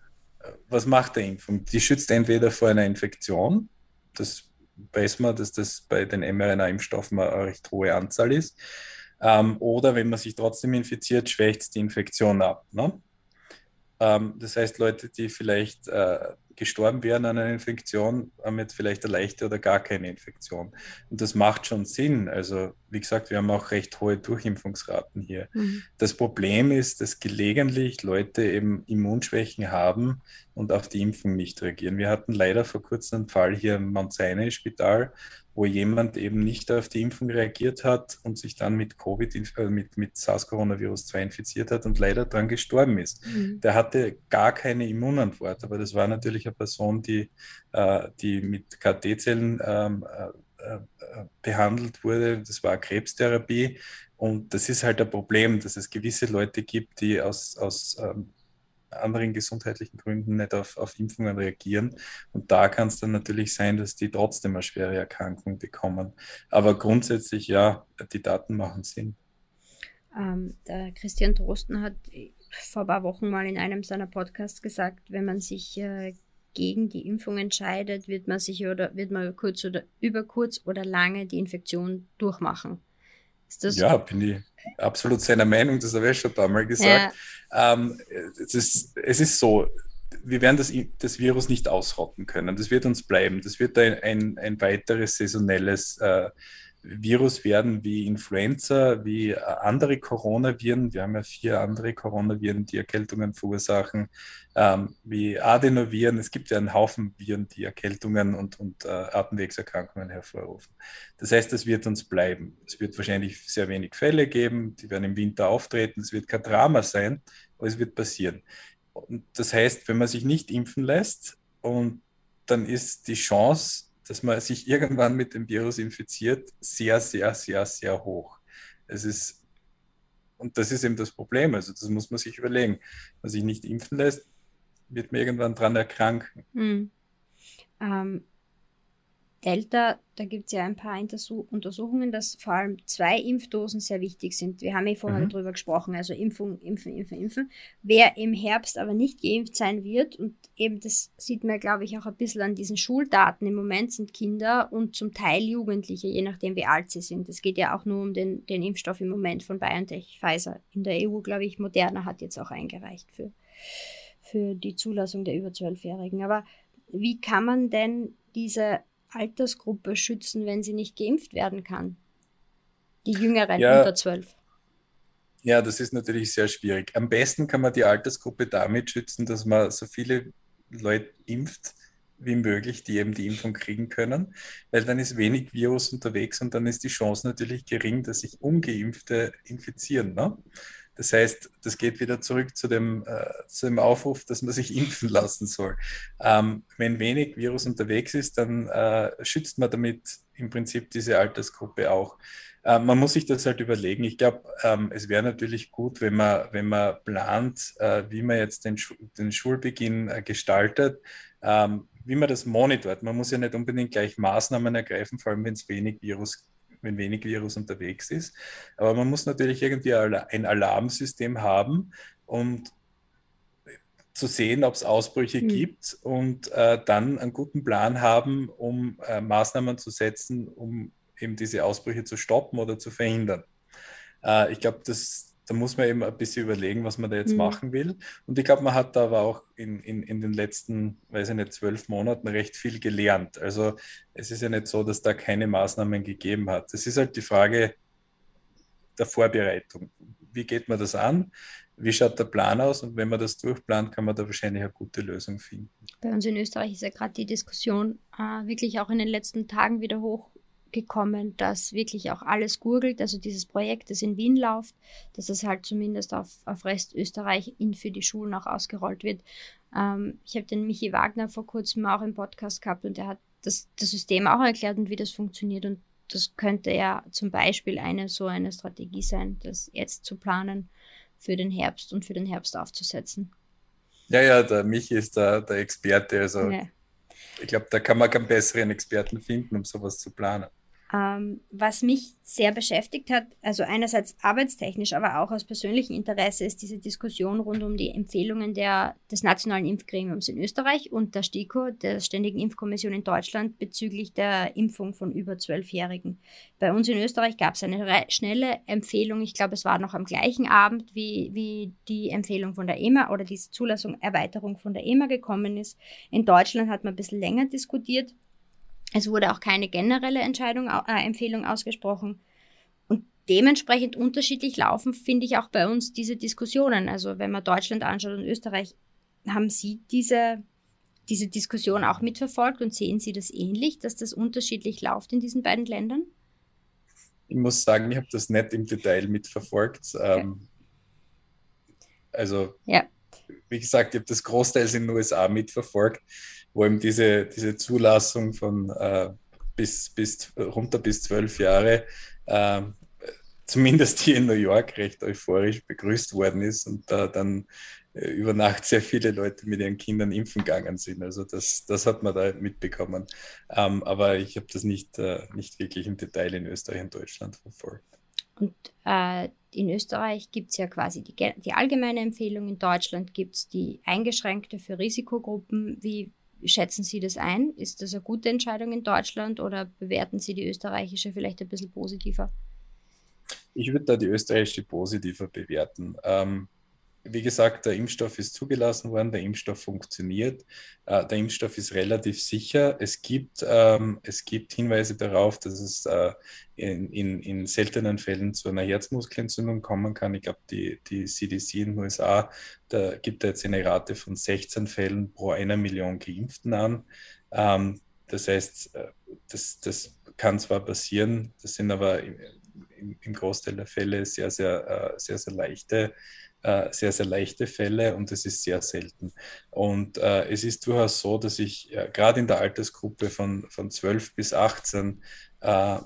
Was macht der Impfung? Die schützt entweder vor einer Infektion, das weiß man, dass das bei den mRNA-Impfstoffen eine recht hohe Anzahl ist. Ähm, oder wenn man sich trotzdem infiziert, schwächt es die Infektion ab. Ne? Ähm, das heißt, Leute, die vielleicht äh, gestorben wären an einer Infektion, haben jetzt vielleicht eine leichte oder gar keine Infektion. Und das macht schon Sinn. Also, wie gesagt, wir haben auch recht hohe Durchimpfungsraten hier. Mhm. Das Problem ist, dass gelegentlich Leute eben Immunschwächen haben und auf die Impfung nicht reagieren. Wir hatten leider vor kurzem einen Fall hier im Mount Sinai Spital, wo jemand eben nicht auf die Impfung reagiert hat und sich dann mit Covid, äh, mit, mit SARS-Coronavirus 2 infiziert hat und leider daran gestorben ist. Mhm. Der hatte gar keine Immunantwort, aber das war natürlich eine Person, die, äh, die mit KT-Zellen ähm, äh, äh, behandelt wurde. Das war Krebstherapie. Und das ist halt ein Problem, dass es gewisse Leute gibt, die aus, aus ähm, anderen gesundheitlichen Gründen nicht auf, auf Impfungen reagieren. Und da kann es dann natürlich sein, dass die trotzdem eine schwere Erkrankung bekommen. Aber grundsätzlich ja, die Daten machen Sinn. Ähm, der Christian Drosten hat vor ein paar Wochen mal in einem seiner Podcasts gesagt, wenn man sich äh, gegen die Impfung entscheidet, wird man sich oder wird man kurz oder über kurz oder lange die Infektion durchmachen. Ja, bin ich, absolut seiner Meinung, das habe ich schon ein paar Mal gesagt. Ja. Ähm, es, ist, es ist so, wir werden das, das Virus nicht ausrotten können. Das wird uns bleiben. Das wird ein, ein, ein weiteres saisonelles äh, Virus werden wie Influenza, wie äh, andere Coronaviren. Wir haben ja vier andere Coronaviren, die Erkältungen verursachen, ähm, wie Adenoviren. Es gibt ja einen Haufen Viren, die Erkältungen und, und äh, Atemwegserkrankungen hervorrufen. Das heißt, es wird uns bleiben. Es wird wahrscheinlich sehr wenig Fälle geben, die werden im Winter auftreten. Es wird kein Drama sein, aber es wird passieren. Und das heißt, wenn man sich nicht impfen lässt, und dann ist die Chance, dass man sich irgendwann mit dem Virus infiziert, sehr, sehr, sehr, sehr hoch. Es ist, und das ist eben das Problem. Also das muss man sich überlegen. Wenn man sich nicht impfen lässt, wird man irgendwann dran erkranken. Hm. Ähm, Delta, da gibt es ja ein paar Untersuch Untersuchungen, dass vor allem zwei Impfdosen sehr wichtig sind. Wir haben ja vorher mhm. darüber gesprochen, also Impfung, Impfen, Impfen, Impfen. Wer im Herbst aber nicht geimpft sein wird, und eben das sieht man, glaube ich, auch ein bisschen an diesen Schuldaten, im Moment sind Kinder und zum Teil Jugendliche, je nachdem wie alt sie sind. Es geht ja auch nur um den, den Impfstoff im Moment von BioNTech, Pfizer. In der EU, glaube ich, Moderna hat jetzt auch eingereicht für, für die Zulassung der über 12-Jährigen. Aber wie kann man denn diese Altersgruppe schützen, wenn sie nicht geimpft werden kann? Die Jüngeren ja, unter 12. Ja, das ist natürlich sehr schwierig. Am besten kann man die Altersgruppe damit schützen, dass man so viele Leute impft wie möglich, die eben die Impfung kriegen können, weil dann ist wenig Virus unterwegs und dann ist die Chance natürlich gering, dass sich Ungeimpfte infizieren. Ne? Das heißt, das geht wieder zurück zu dem, äh, zu dem Aufruf, dass man sich impfen lassen soll. Ähm, wenn wenig Virus unterwegs ist, dann äh, schützt man damit im Prinzip diese Altersgruppe auch. Äh, man muss sich das halt überlegen. Ich glaube, ähm, es wäre natürlich gut, wenn man, wenn man plant, äh, wie man jetzt den, den Schulbeginn äh, gestaltet, ähm, wie man das monitort. Man muss ja nicht unbedingt gleich Maßnahmen ergreifen, vor allem wenn es wenig Virus gibt wenn wenig Virus unterwegs ist. Aber man muss natürlich irgendwie ein Alarmsystem haben, um zu sehen, ob es Ausbrüche mhm. gibt und äh, dann einen guten Plan haben, um äh, Maßnahmen zu setzen, um eben diese Ausbrüche zu stoppen oder zu verhindern. Äh, ich glaube, das, da muss man eben ein bisschen überlegen, was man da jetzt mhm. machen will. Und ich glaube, man hat da aber auch in, in, in den letzten, weiß ich nicht, zwölf Monaten recht viel gelernt. Also es ist ja nicht so, dass da keine Maßnahmen gegeben hat. Es ist halt die Frage der Vorbereitung. Wie geht man das an? Wie schaut der Plan aus? Und wenn man das durchplant, kann man da wahrscheinlich eine gute Lösung finden. Bei uns in Österreich ist ja gerade die Diskussion äh, wirklich auch in den letzten Tagen wieder hoch gekommen, dass wirklich auch alles gurgelt, also dieses Projekt, das in Wien läuft, dass es halt zumindest auf, auf Rest Österreich in für die Schulen auch ausgerollt wird. Ähm, ich habe den Michi Wagner vor kurzem auch im Podcast gehabt und er hat das, das System auch erklärt und wie das funktioniert und das könnte ja zum Beispiel eine so eine Strategie sein, das jetzt zu planen für den Herbst und für den Herbst aufzusetzen. Ja, ja, der Michi ist da der Experte, also ja. ich glaube, da kann man keinen besseren Experten finden, um sowas zu planen. Ähm, was mich sehr beschäftigt hat, also einerseits arbeitstechnisch, aber auch aus persönlichem Interesse, ist diese Diskussion rund um die Empfehlungen der, des Nationalen Impfgremiums in Österreich und der STIKO, der Ständigen Impfkommission in Deutschland, bezüglich der Impfung von über Zwölfjährigen. Bei uns in Österreich gab es eine schnelle Empfehlung, ich glaube, es war noch am gleichen Abend, wie, wie die Empfehlung von der EMA oder diese Zulassung, Erweiterung von der EMA gekommen ist. In Deutschland hat man ein bisschen länger diskutiert. Es wurde auch keine generelle Entscheidung, äh, Empfehlung ausgesprochen. Und dementsprechend unterschiedlich laufen, finde ich auch bei uns diese Diskussionen. Also wenn man Deutschland anschaut und Österreich, haben Sie diese, diese Diskussion auch mitverfolgt und sehen Sie das ähnlich, dass das unterschiedlich läuft in diesen beiden Ländern? Ich muss sagen, ich habe das nicht im Detail mitverfolgt. Okay. Ähm, also, ja. wie gesagt, ich habe das großteils in den USA mitverfolgt wo eben diese, diese Zulassung von äh, bis, bis runter bis zwölf Jahre äh, zumindest hier in New York recht euphorisch begrüßt worden ist und da dann äh, über Nacht sehr viele Leute mit ihren Kindern impfen gegangen sind. Also das, das hat man da mitbekommen. Ähm, aber ich habe das nicht, äh, nicht wirklich im Detail in Österreich und Deutschland verfolgt. Und äh, in Österreich gibt es ja quasi die, die allgemeine Empfehlung, in Deutschland gibt es die eingeschränkte für Risikogruppen. Wie, schätzen Sie das ein? Ist das eine gute Entscheidung in Deutschland oder bewerten Sie die österreichische vielleicht ein bisschen positiver? Ich würde da die österreichische positiver bewerten. Ähm, wie gesagt, der Impfstoff ist zugelassen worden, der Impfstoff funktioniert, äh, der Impfstoff ist relativ sicher. Es gibt, ähm, es gibt Hinweise darauf, dass es äh, in, in, in seltenen Fällen zu einer Herzmuskelentzündung kommen kann. Ich glaube, die, die CDC in den USA, da gibt jetzt eine Rate von 16 Fällen pro einer Million Geimpften an. Ähm, das heißt, äh, das, das kann zwar passieren, das sind aber im, im Großteil der Fälle sehr, sehr, äh, sehr, sehr leichte sehr, sehr leichte Fälle und es ist sehr selten. Und äh, es ist durchaus so, dass ich äh, gerade in der Altersgruppe von, von 12 bis 18 äh,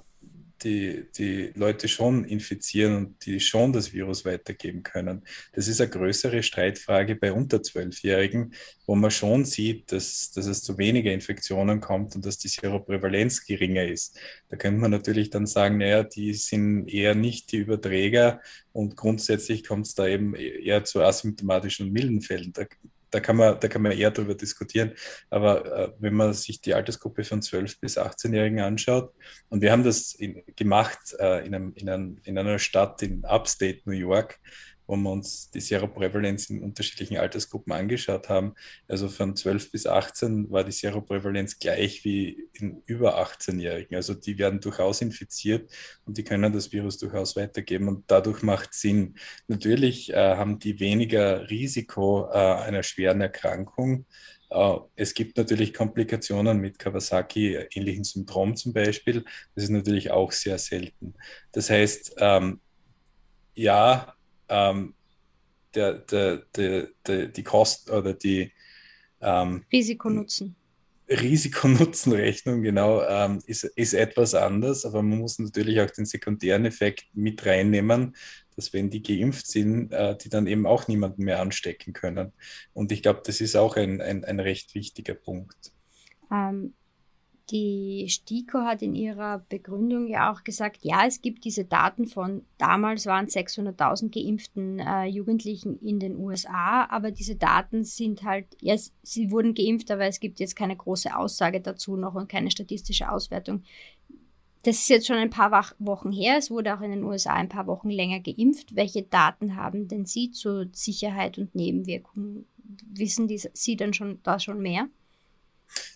die, die Leute schon infizieren und die schon das Virus weitergeben können. Das ist eine größere Streitfrage bei unter 12-Jährigen, wo man schon sieht, dass, dass es zu weniger Infektionen kommt und dass die Seroprävalenz geringer ist. Da könnte man natürlich dann sagen, naja, die sind eher nicht die Überträger und grundsätzlich kommt es da eben eher zu asymptomatischen und milden Fällen. Da da kann man, da kann man eher darüber diskutieren. Aber äh, wenn man sich die Altersgruppe von 12- bis 18-Jährigen anschaut, und wir haben das in, gemacht äh, in, einem, in, einem, in einer Stadt in Upstate New York, wo wir uns die Seroprävalenz in unterschiedlichen Altersgruppen angeschaut haben. Also von 12 bis 18 war die Seroprävalenz gleich wie in über 18-Jährigen. Also die werden durchaus infiziert und die können das Virus durchaus weitergeben und dadurch macht Sinn. Natürlich äh, haben die weniger Risiko äh, einer schweren Erkrankung. Uh, es gibt natürlich Komplikationen mit Kawasaki-ähnlichen Syndrom zum Beispiel. Das ist natürlich auch sehr selten. Das heißt, ähm, ja, ähm, der, der, der, der, die Kosten oder die ähm, Risikonutzen. Risikonutzenrechnung, genau, ähm, ist, ist etwas anders, aber man muss natürlich auch den sekundären Effekt mit reinnehmen, dass wenn die geimpft sind, äh, die dann eben auch niemanden mehr anstecken können. Und ich glaube, das ist auch ein, ein, ein recht wichtiger Punkt. Ähm, die STIKO hat in ihrer Begründung ja auch gesagt, ja, es gibt diese Daten von, damals waren 600.000 geimpften äh, Jugendlichen in den USA, aber diese Daten sind halt, ja, sie wurden geimpft, aber es gibt jetzt keine große Aussage dazu noch und keine statistische Auswertung. Das ist jetzt schon ein paar Wochen her. Es wurde auch in den USA ein paar Wochen länger geimpft. Welche Daten haben denn Sie zur Sicherheit und Nebenwirkungen? Wissen die, Sie denn schon da schon mehr?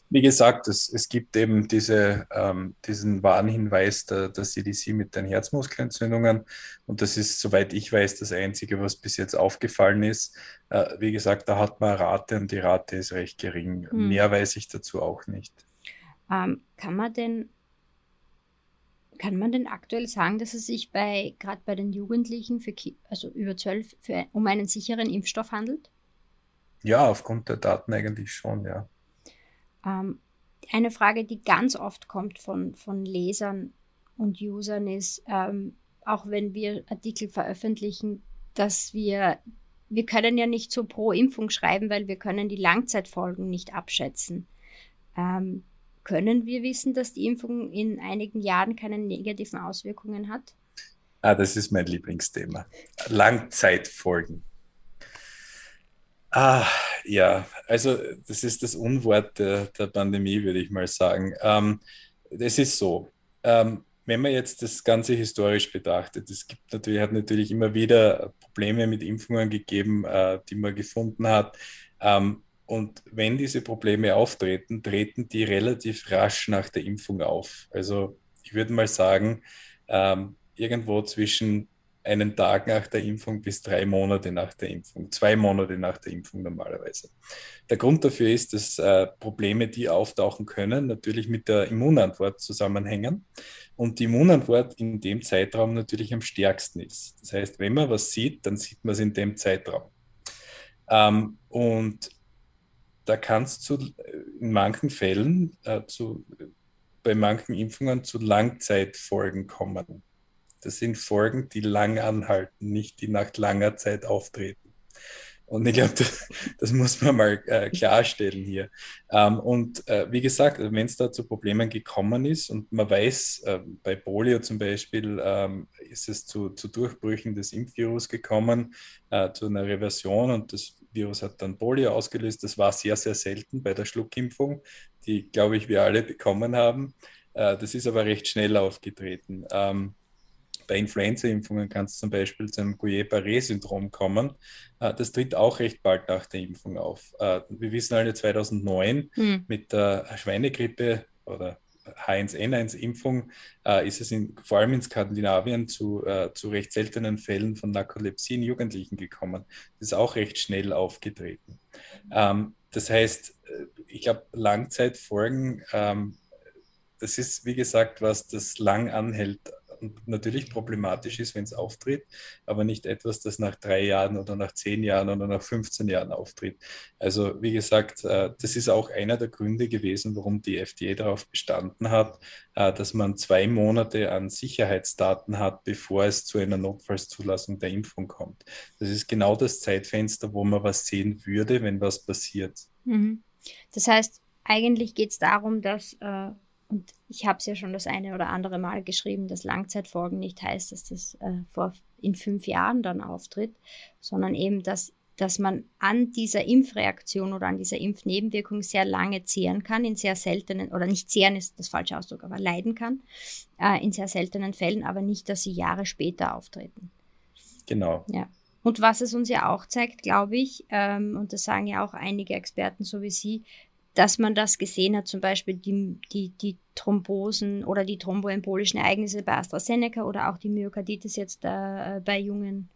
Wie gesagt, es, es gibt eben diese, ähm, diesen Warnhinweis der, der CDC mit den Herzmuskelentzündungen. Und das ist, soweit ich weiß, das Einzige, was bis jetzt aufgefallen ist. Äh, wie gesagt, da hat man eine Rate und die Rate ist recht gering. Hm. Mehr weiß ich dazu auch nicht. Ähm, kann man denn kann man denn aktuell sagen, dass es sich bei gerade bei den Jugendlichen für also über 12 für, um einen sicheren Impfstoff handelt? Ja, aufgrund der Daten eigentlich schon, ja. Ähm, eine Frage, die ganz oft kommt von, von Lesern und Usern ist, ähm, auch wenn wir Artikel veröffentlichen, dass wir, wir können ja nicht so pro Impfung schreiben, weil wir können die Langzeitfolgen nicht abschätzen. Ähm, können wir wissen, dass die Impfung in einigen Jahren keine negativen Auswirkungen hat? Ah, das ist mein Lieblingsthema. Langzeitfolgen. Ah, ja, also das ist das Unwort der, der Pandemie, würde ich mal sagen. Ähm, ist so, ähm, wenn man jetzt das Ganze historisch betrachtet, es gibt natürlich, hat natürlich immer wieder Probleme mit Impfungen gegeben, äh, die man gefunden hat. Ähm, und wenn diese Probleme auftreten, treten die relativ rasch nach der Impfung auf. Also ich würde mal sagen, ähm, irgendwo zwischen einen Tag nach der Impfung bis drei Monate nach der Impfung, zwei Monate nach der Impfung normalerweise. Der Grund dafür ist, dass äh, Probleme, die auftauchen können, natürlich mit der Immunantwort zusammenhängen und die Immunantwort in dem Zeitraum natürlich am stärksten ist. Das heißt, wenn man was sieht, dann sieht man es in dem Zeitraum. Ähm, und da kann es zu, in manchen Fällen äh, zu, bei manchen Impfungen zu Langzeitfolgen kommen. Das sind Folgen, die lang anhalten, nicht die nach langer Zeit auftreten. Und ich glaube, das, muss man mal äh, klarstellen hier. Ähm, und äh, wie gesagt, wenn es da zu Problemen gekommen ist und man weiß, äh, bei Polio zum Beispiel ähm, ist es zu, zu, Durchbrüchen des Impfvirus gekommen, äh, zu einer Reversion und das Virus hat dann Polio ausgelöst. Das war sehr, sehr selten bei der Schluckimpfung, die, glaube ich, wir alle bekommen haben. Äh, das ist aber recht schnell aufgetreten. Ähm, bei Influenza-Impfungen kann es zum Beispiel zu einem Guillain-Barré-Syndrom kommen. Äh, das tritt auch recht bald nach der Impfung auf. Äh, wir wissen alle 2009 hm. mit der Schweinegrippe oder H1N1-Impfung äh, ist es in, vor allem in Skandinavien zu, äh, zu recht seltenen Fällen von Narkolepsie in Jugendlichen gekommen. Das ist auch recht schnell aufgetreten. Ähm, das heißt, äh, ich glaube, Langzeitfolgen, ähm, das ist, wie gesagt, was das lang anhält, natürlich problematisch ist, wenn es auftritt, aber nicht etwas, das nach drei Jahren oder nach zehn Jahren oder nach 15 Jahren auftritt. Also wie gesagt, äh, das ist auch einer der Gründe gewesen, warum die FDA darauf bestanden hat, äh, dass man zwei Monate an Sicherheitsdaten hat, bevor es zu einer Notfallszulassung der Impfung kommt. Das ist genau das Zeitfenster, wo man was sehen würde, wenn was passiert. Mhm. Das heißt, eigentlich geht es darum, dass äh, und ich habe es ja schon das eine oder andere Mal geschrieben, dass Langzeitfolgen nicht heißt, dass das äh, vor, in fünf Jahren dann auftritt, sondern eben, dass, dass man an dieser Impfreaktion oder an dieser Impfnebenwirkung sehr lange zehren kann, in sehr seltenen, oder nicht zehren ist das falsche Ausdruck, aber leiden kann, äh, in sehr seltenen Fällen, aber nicht, dass sie Jahre später auftreten. Genau. Ja. Und was es uns ja auch zeigt, glaube ich, ähm, und das sagen ja auch einige Experten so wie Sie, dass man das gesehen hat, zum Beispiel die, die, die Thrombosen oder die thromboembolischen Ereignisse bei AstraZeneca oder auch die Myokarditis jetzt äh, bei jungen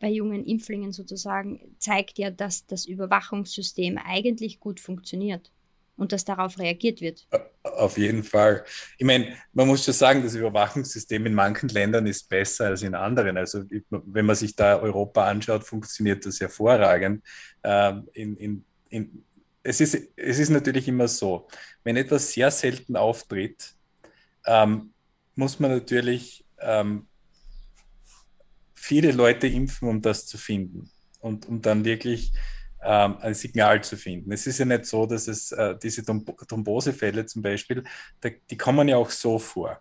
bei jungen Impflingen sozusagen, zeigt ja, dass das Überwachungssystem eigentlich gut funktioniert und dass darauf reagiert wird. Auf jeden Fall. Ich meine, man muss schon sagen, das Überwachungssystem in manchen Ländern ist besser als in anderen. Also wenn man sich da Europa anschaut, funktioniert das hervorragend. Ähm, in, in, in es ist, es ist natürlich immer so, wenn etwas sehr selten auftritt, ähm, muss man natürlich ähm, viele Leute impfen, um das zu finden und um dann wirklich ähm, ein Signal zu finden. Es ist ja nicht so, dass es äh, diese Thrombosefälle zum Beispiel, da, die kommen ja auch so vor.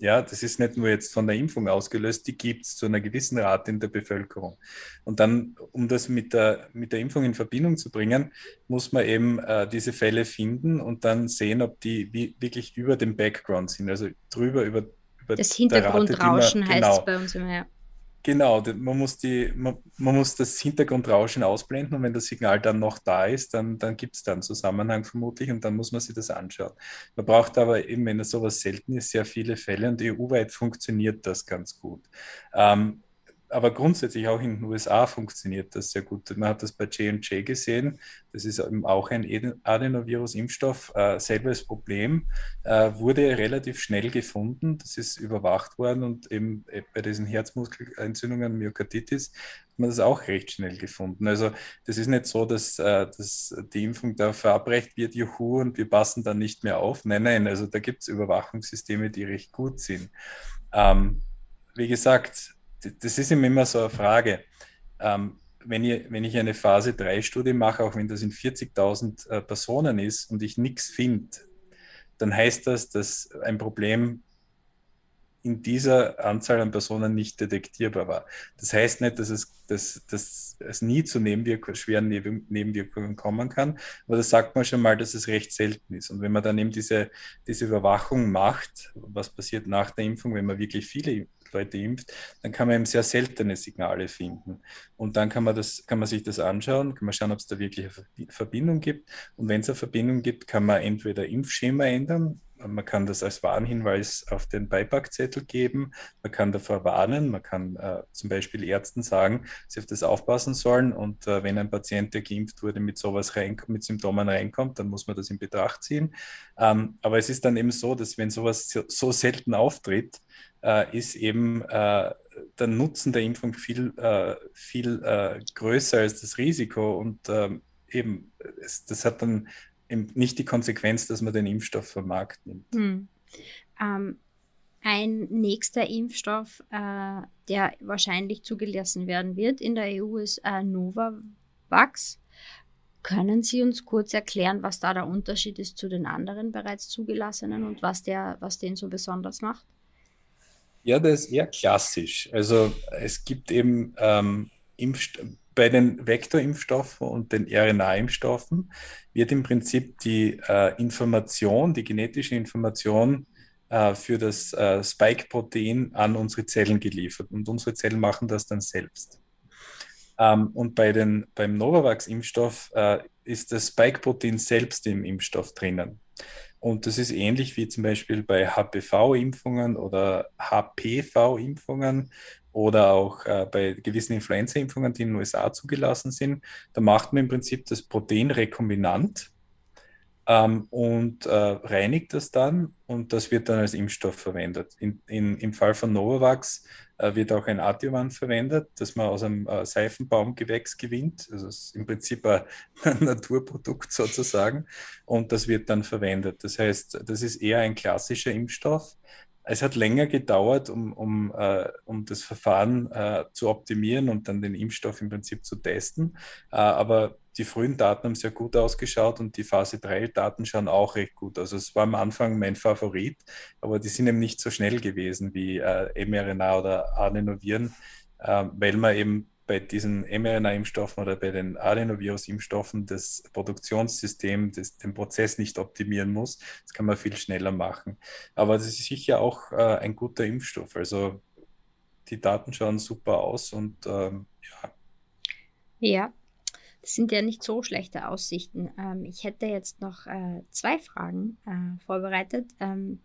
Ja, das ist nicht nur jetzt von der Impfung ausgelöst, die gibt es zu einer gewissen Rate in der Bevölkerung. Und dann, um das mit der, mit der Impfung in Verbindung zu bringen, muss man eben äh, diese Fälle finden und dann sehen, ob die wie, wirklich über dem Background sind, also drüber über, über das Hintergrundrauschen heißt genau, es bei uns immer, ja. Genau, man muss, die, man, man, muss das Hintergrundrauschen ausblenden und wenn das Signal dann noch da ist, dann, dann gibt es da einen Zusammenhang vermutlich und dann muss man sich das anschauen. Man braucht aber eben, wenn es sowas selten ist, sehr viele Fälle und EU-weit funktioniert das ganz gut. Ähm, aber grundsätzlich auch in den USA funktioniert das sehr gut. Man hat das bei J&J gesehen. Das ist eben auch ein Adenovirus-Impfstoff. Äh, selbes Problem äh, wurde relativ schnell gefunden. Das ist überwacht worden und eben äh, bei diesen Herzmuskelentzündungen, Myokarditis, hat man das auch recht schnell gefunden. Also das ist nicht so, dass, äh, dass die Impfung da verabreicht wird, juhu, und wir passen dann nicht mehr auf. Nein, nein, also da gibt es Überwachungssysteme, die recht gut sind. Ähm, wie gesagt, das ist immer so eine Frage. Ähm, wenn, ich, wenn ich eine Phase 3-Studie mache, auch wenn das in 40.000 äh, Personen ist und ich nichts finde, dann heißt das, dass ein Problem in dieser Anzahl an Personen nicht detektierbar war. Das heißt nicht, dass es, dass, dass es nie zu Nebenwirkungen, schweren Nebenwirkungen kommen kann, aber das sagt man schon mal, dass es recht selten ist. Und wenn man dann eben diese, diese Überwachung macht, was passiert nach der Impfung, wenn man wirklich viele Leute impft, dann kann man eben sehr seltene Signale finden. Und dann kann man, das, kann man sich das anschauen, kann man schauen, ob es da wirklich eine Verbindung gibt. Und wenn es eine Verbindung gibt, kann man entweder Impfschema ändern, man kann das als Warnhinweis auf den Beipackzettel geben. Man kann davor warnen. Man kann äh, zum Beispiel Ärzten sagen, sie auf das aufpassen sollen. Und äh, wenn ein Patient, der geimpft wurde, mit sowas reinkommt, mit Symptomen reinkommt, dann muss man das in Betracht ziehen. Ähm, aber es ist dann eben so, dass wenn sowas so, so selten auftritt, äh, ist eben äh, der Nutzen der Impfung viel, äh, viel äh, größer als das Risiko. Und ähm, eben, das hat dann nicht die Konsequenz, dass man den Impfstoff vom Markt nimmt. Hm. Ähm, ein nächster Impfstoff, äh, der wahrscheinlich zugelassen werden wird in der EU, ist äh, Novavax. Können Sie uns kurz erklären, was da der Unterschied ist zu den anderen bereits zugelassenen und was, der, was den so besonders macht? Ja, das ist eher klassisch. Also es gibt eben ähm, Impfstoffe bei den Vektorimpfstoffen und den RNA-Impfstoffen wird im Prinzip die äh, Information, die genetische Information äh, für das äh, Spike-Protein an unsere Zellen geliefert und unsere Zellen machen das dann selbst. Ähm, und bei den, beim Novavax-Impfstoff äh, ist das Spike-Protein selbst im Impfstoff drinnen. Und das ist ähnlich wie zum Beispiel bei HPV-Impfungen oder HPV-Impfungen oder auch äh, bei gewissen Influenza-Impfungen, die in den USA zugelassen sind. Da macht man im Prinzip das Protein rekombinant ähm, und äh, reinigt das dann und das wird dann als Impfstoff verwendet. In, in, Im Fall von Novavax äh, wird auch ein Adjuvant verwendet, das man aus einem äh, Seifenbaumgewächs gewinnt. Also ist im Prinzip ein Naturprodukt sozusagen und das wird dann verwendet. Das heißt, das ist eher ein klassischer Impfstoff. Es hat länger gedauert, um, um, äh, um das Verfahren äh, zu optimieren und dann den Impfstoff im Prinzip zu testen. Äh, aber die frühen Daten haben sehr gut ausgeschaut und die Phase 3 Daten schauen auch recht gut. Also es war am Anfang mein Favorit, aber die sind eben nicht so schnell gewesen wie äh, mRNA oder Adenoviren, äh, weil man eben bei diesen mRNA-Impfstoffen oder bei den Adenovirus-Impfstoffen das Produktionssystem, das, den Prozess nicht optimieren muss. Das kann man viel schneller machen. Aber das ist sicher auch äh, ein guter Impfstoff. Also die Daten schauen super aus und ähm, ja. Ja, das sind ja nicht so schlechte Aussichten. Ähm, ich hätte jetzt noch äh, zwei Fragen äh, vorbereitet. Ähm,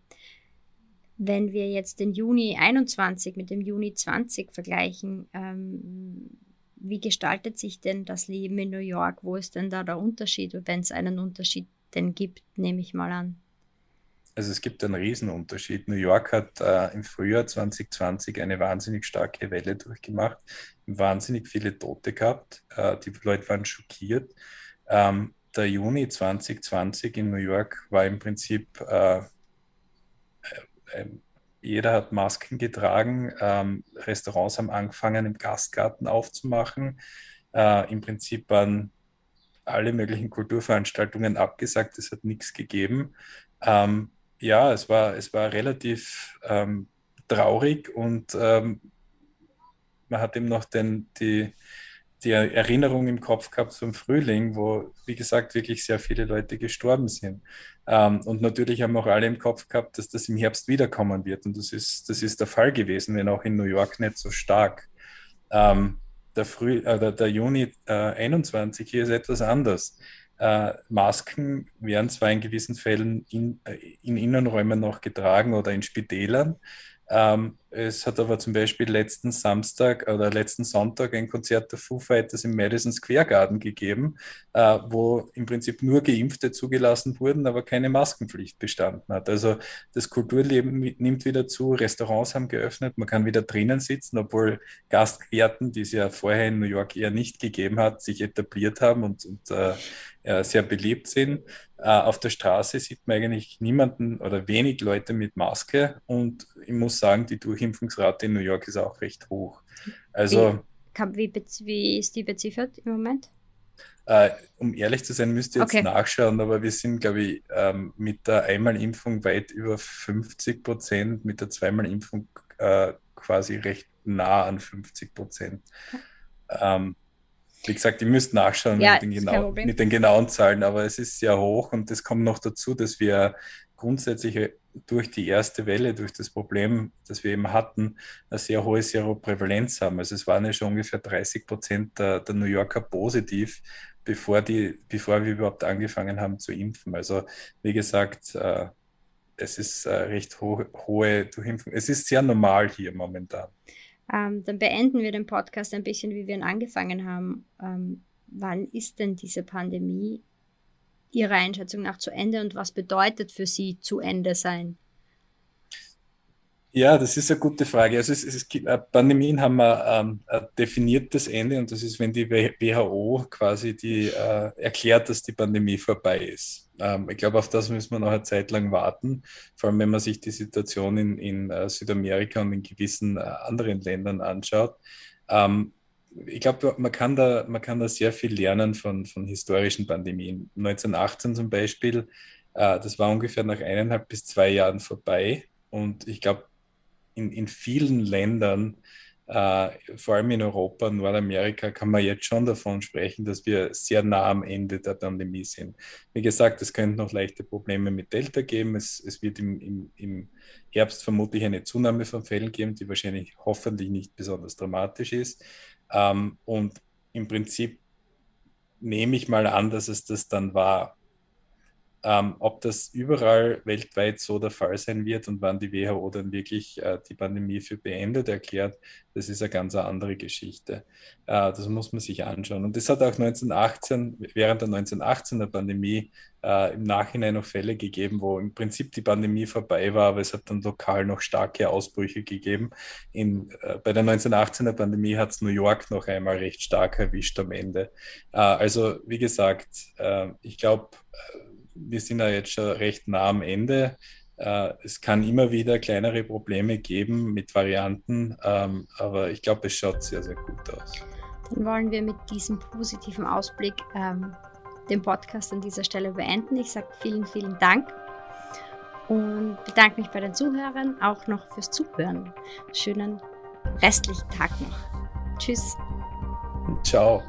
wenn wir jetzt den Juni 21 mit dem Juni 20 vergleichen, ähm, wie gestaltet sich denn das Leben in New York? Wo ist denn da der Unterschied? Wenn es einen Unterschied denn gibt, nehme ich mal an. Also es gibt einen Riesenunterschied. New York hat äh, im Frühjahr 2020 eine wahnsinnig starke Welle durchgemacht, wahnsinnig viele Tote gehabt. Äh, die Leute waren schockiert. Ähm, der Juni 2020 in New York war im Prinzip, äh, äh, äh, jeder hat Masken getragen, ähm, Restaurants haben angefangen, im Gastgarten aufzumachen. Äh, Im Prinzip waren alle möglichen Kulturveranstaltungen abgesagt, es hat nichts gegeben. Ähm, ja, es war, es war relativ ähm, traurig und ähm, man hat eben noch den, die, die Erinnerung im Kopf gehabt zum Frühling, wo, wie gesagt, wirklich sehr viele Leute gestorben sind. Ähm, und natürlich haben auch alle im Kopf gehabt, dass das im Herbst wiederkommen wird. Und das ist, das ist der Fall gewesen, wenn auch in New York nicht so stark. Ähm, der, Früh, äh, der, der Juni äh, 21 hier ist etwas anders. Äh, Masken werden zwar in gewissen Fällen in, äh, in Innenräumen noch getragen oder in Spitälern, ähm, es hat aber zum Beispiel letzten Samstag oder letzten Sonntag ein Konzert der Foo Fighters im Madison Square Garden gegeben, äh, wo im Prinzip nur Geimpfte zugelassen wurden, aber keine Maskenpflicht bestanden hat. Also das Kulturleben nimmt wieder zu, Restaurants haben geöffnet, man kann wieder drinnen sitzen, obwohl Gastgärten, die es ja vorher in New York eher nicht gegeben hat, sich etabliert haben und, und äh, sehr beliebt sind. Äh, auf der Straße sieht man eigentlich niemanden oder wenig Leute mit Maske und ich muss sagen, die Durchimpfungsrate in New York ist auch recht hoch. Also, wie, wie, wie ist die beziffert im Moment? Äh, um ehrlich zu sein, müsst ihr jetzt okay. nachschauen, aber wir sind, glaube ich, ähm, mit der Einmalimpfung weit über 50 Prozent, mit der Zweimalimpfung äh, quasi recht nah an 50 Prozent. Ähm, wie gesagt, ihr müsst nachschauen ja, mit, den genau, mit, den genauen Zahlen, aber es ist sehr hoch und es kommt noch dazu, dass wir grundsätzlich durch die erste Welle, durch das Problem, das wir eben hatten, eine sehr hohe Seroprävalenz haben. Also es waren ja schon ungefähr 30 Prozent der, der New Yorker positiv, bevor, die, bevor wir überhaupt angefangen haben zu impfen. Also wie gesagt, äh, es ist äh, recht ho hohe Durchimpfung. Es ist sehr normal hier momentan. Ähm, dann beenden wir den Podcast ein bisschen, wie wir ihn angefangen haben. Ähm, wann ist denn diese Pandemie Ihrer Einschätzung nach zu Ende und was bedeutet für Sie zu Ende sein? Ja, das ist eine gute Frage. Also es, es äh, Pandemien haben wir ähm, ein definiertes Ende und das ist, wenn die WHO quasi die, äh, erklärt, dass die Pandemie vorbei ist. Ähm, ich glaube, auf das müssen wir noch eine Zeit lang warten, vor allem wenn man sich die Situation in, in uh, Südamerika und in gewissen uh, anderen Ländern anschaut. Ähm, ich glaube, man, kann da, man kann da sehr viel lernen von, von historischen Pandemien. 1918 zum Beispiel, uh, das war ungefähr nach eineinhalb bis zwei Jahren vorbei und ich glaube, in, in vielen Ländern äh, vor allem in Europa Nordamerika kann man jetzt schon davon sprechen, dass wir sehr nah am Ende der Pandemie sind. Wie gesagt, es könnte noch leichte Probleme mit Delta geben. Es, es wird im, im, im Herbst vermutlich eine Zunahme von Fällen geben, die wahrscheinlich hoffentlich nicht besonders dramatisch ist. Ähm, und im Prinzip nehme ich mal an, dass es das dann war. Ähm, ob das überall weltweit so der Fall sein wird und wann die WHO dann wirklich äh, die Pandemie für beendet erklärt, das ist eine ganz andere Geschichte. Äh, das muss man sich anschauen. Und es hat auch 1918, während der 1918er Pandemie, äh, im Nachhinein noch Fälle gegeben, wo im Prinzip die Pandemie vorbei war, aber es hat dann lokal noch starke Ausbrüche gegeben. In, äh, bei der 1918er Pandemie hat es New York noch einmal recht stark erwischt am Ende. Äh, also wie gesagt, äh, ich glaube, wir sind ja jetzt schon recht nah am Ende. Äh, es kann immer wieder kleinere Probleme geben mit Varianten, ähm, aber ich glaube, es schaut sehr, sehr gut aus. Dann wollen wir mit diesem positiven Ausblick ähm, den Podcast an dieser Stelle beenden. Ich sage vielen, vielen Dank und bedanke mich bei den Zuhörern auch noch fürs Zuhören. Schönen restlichen Tag noch. Tschüss. Ciao.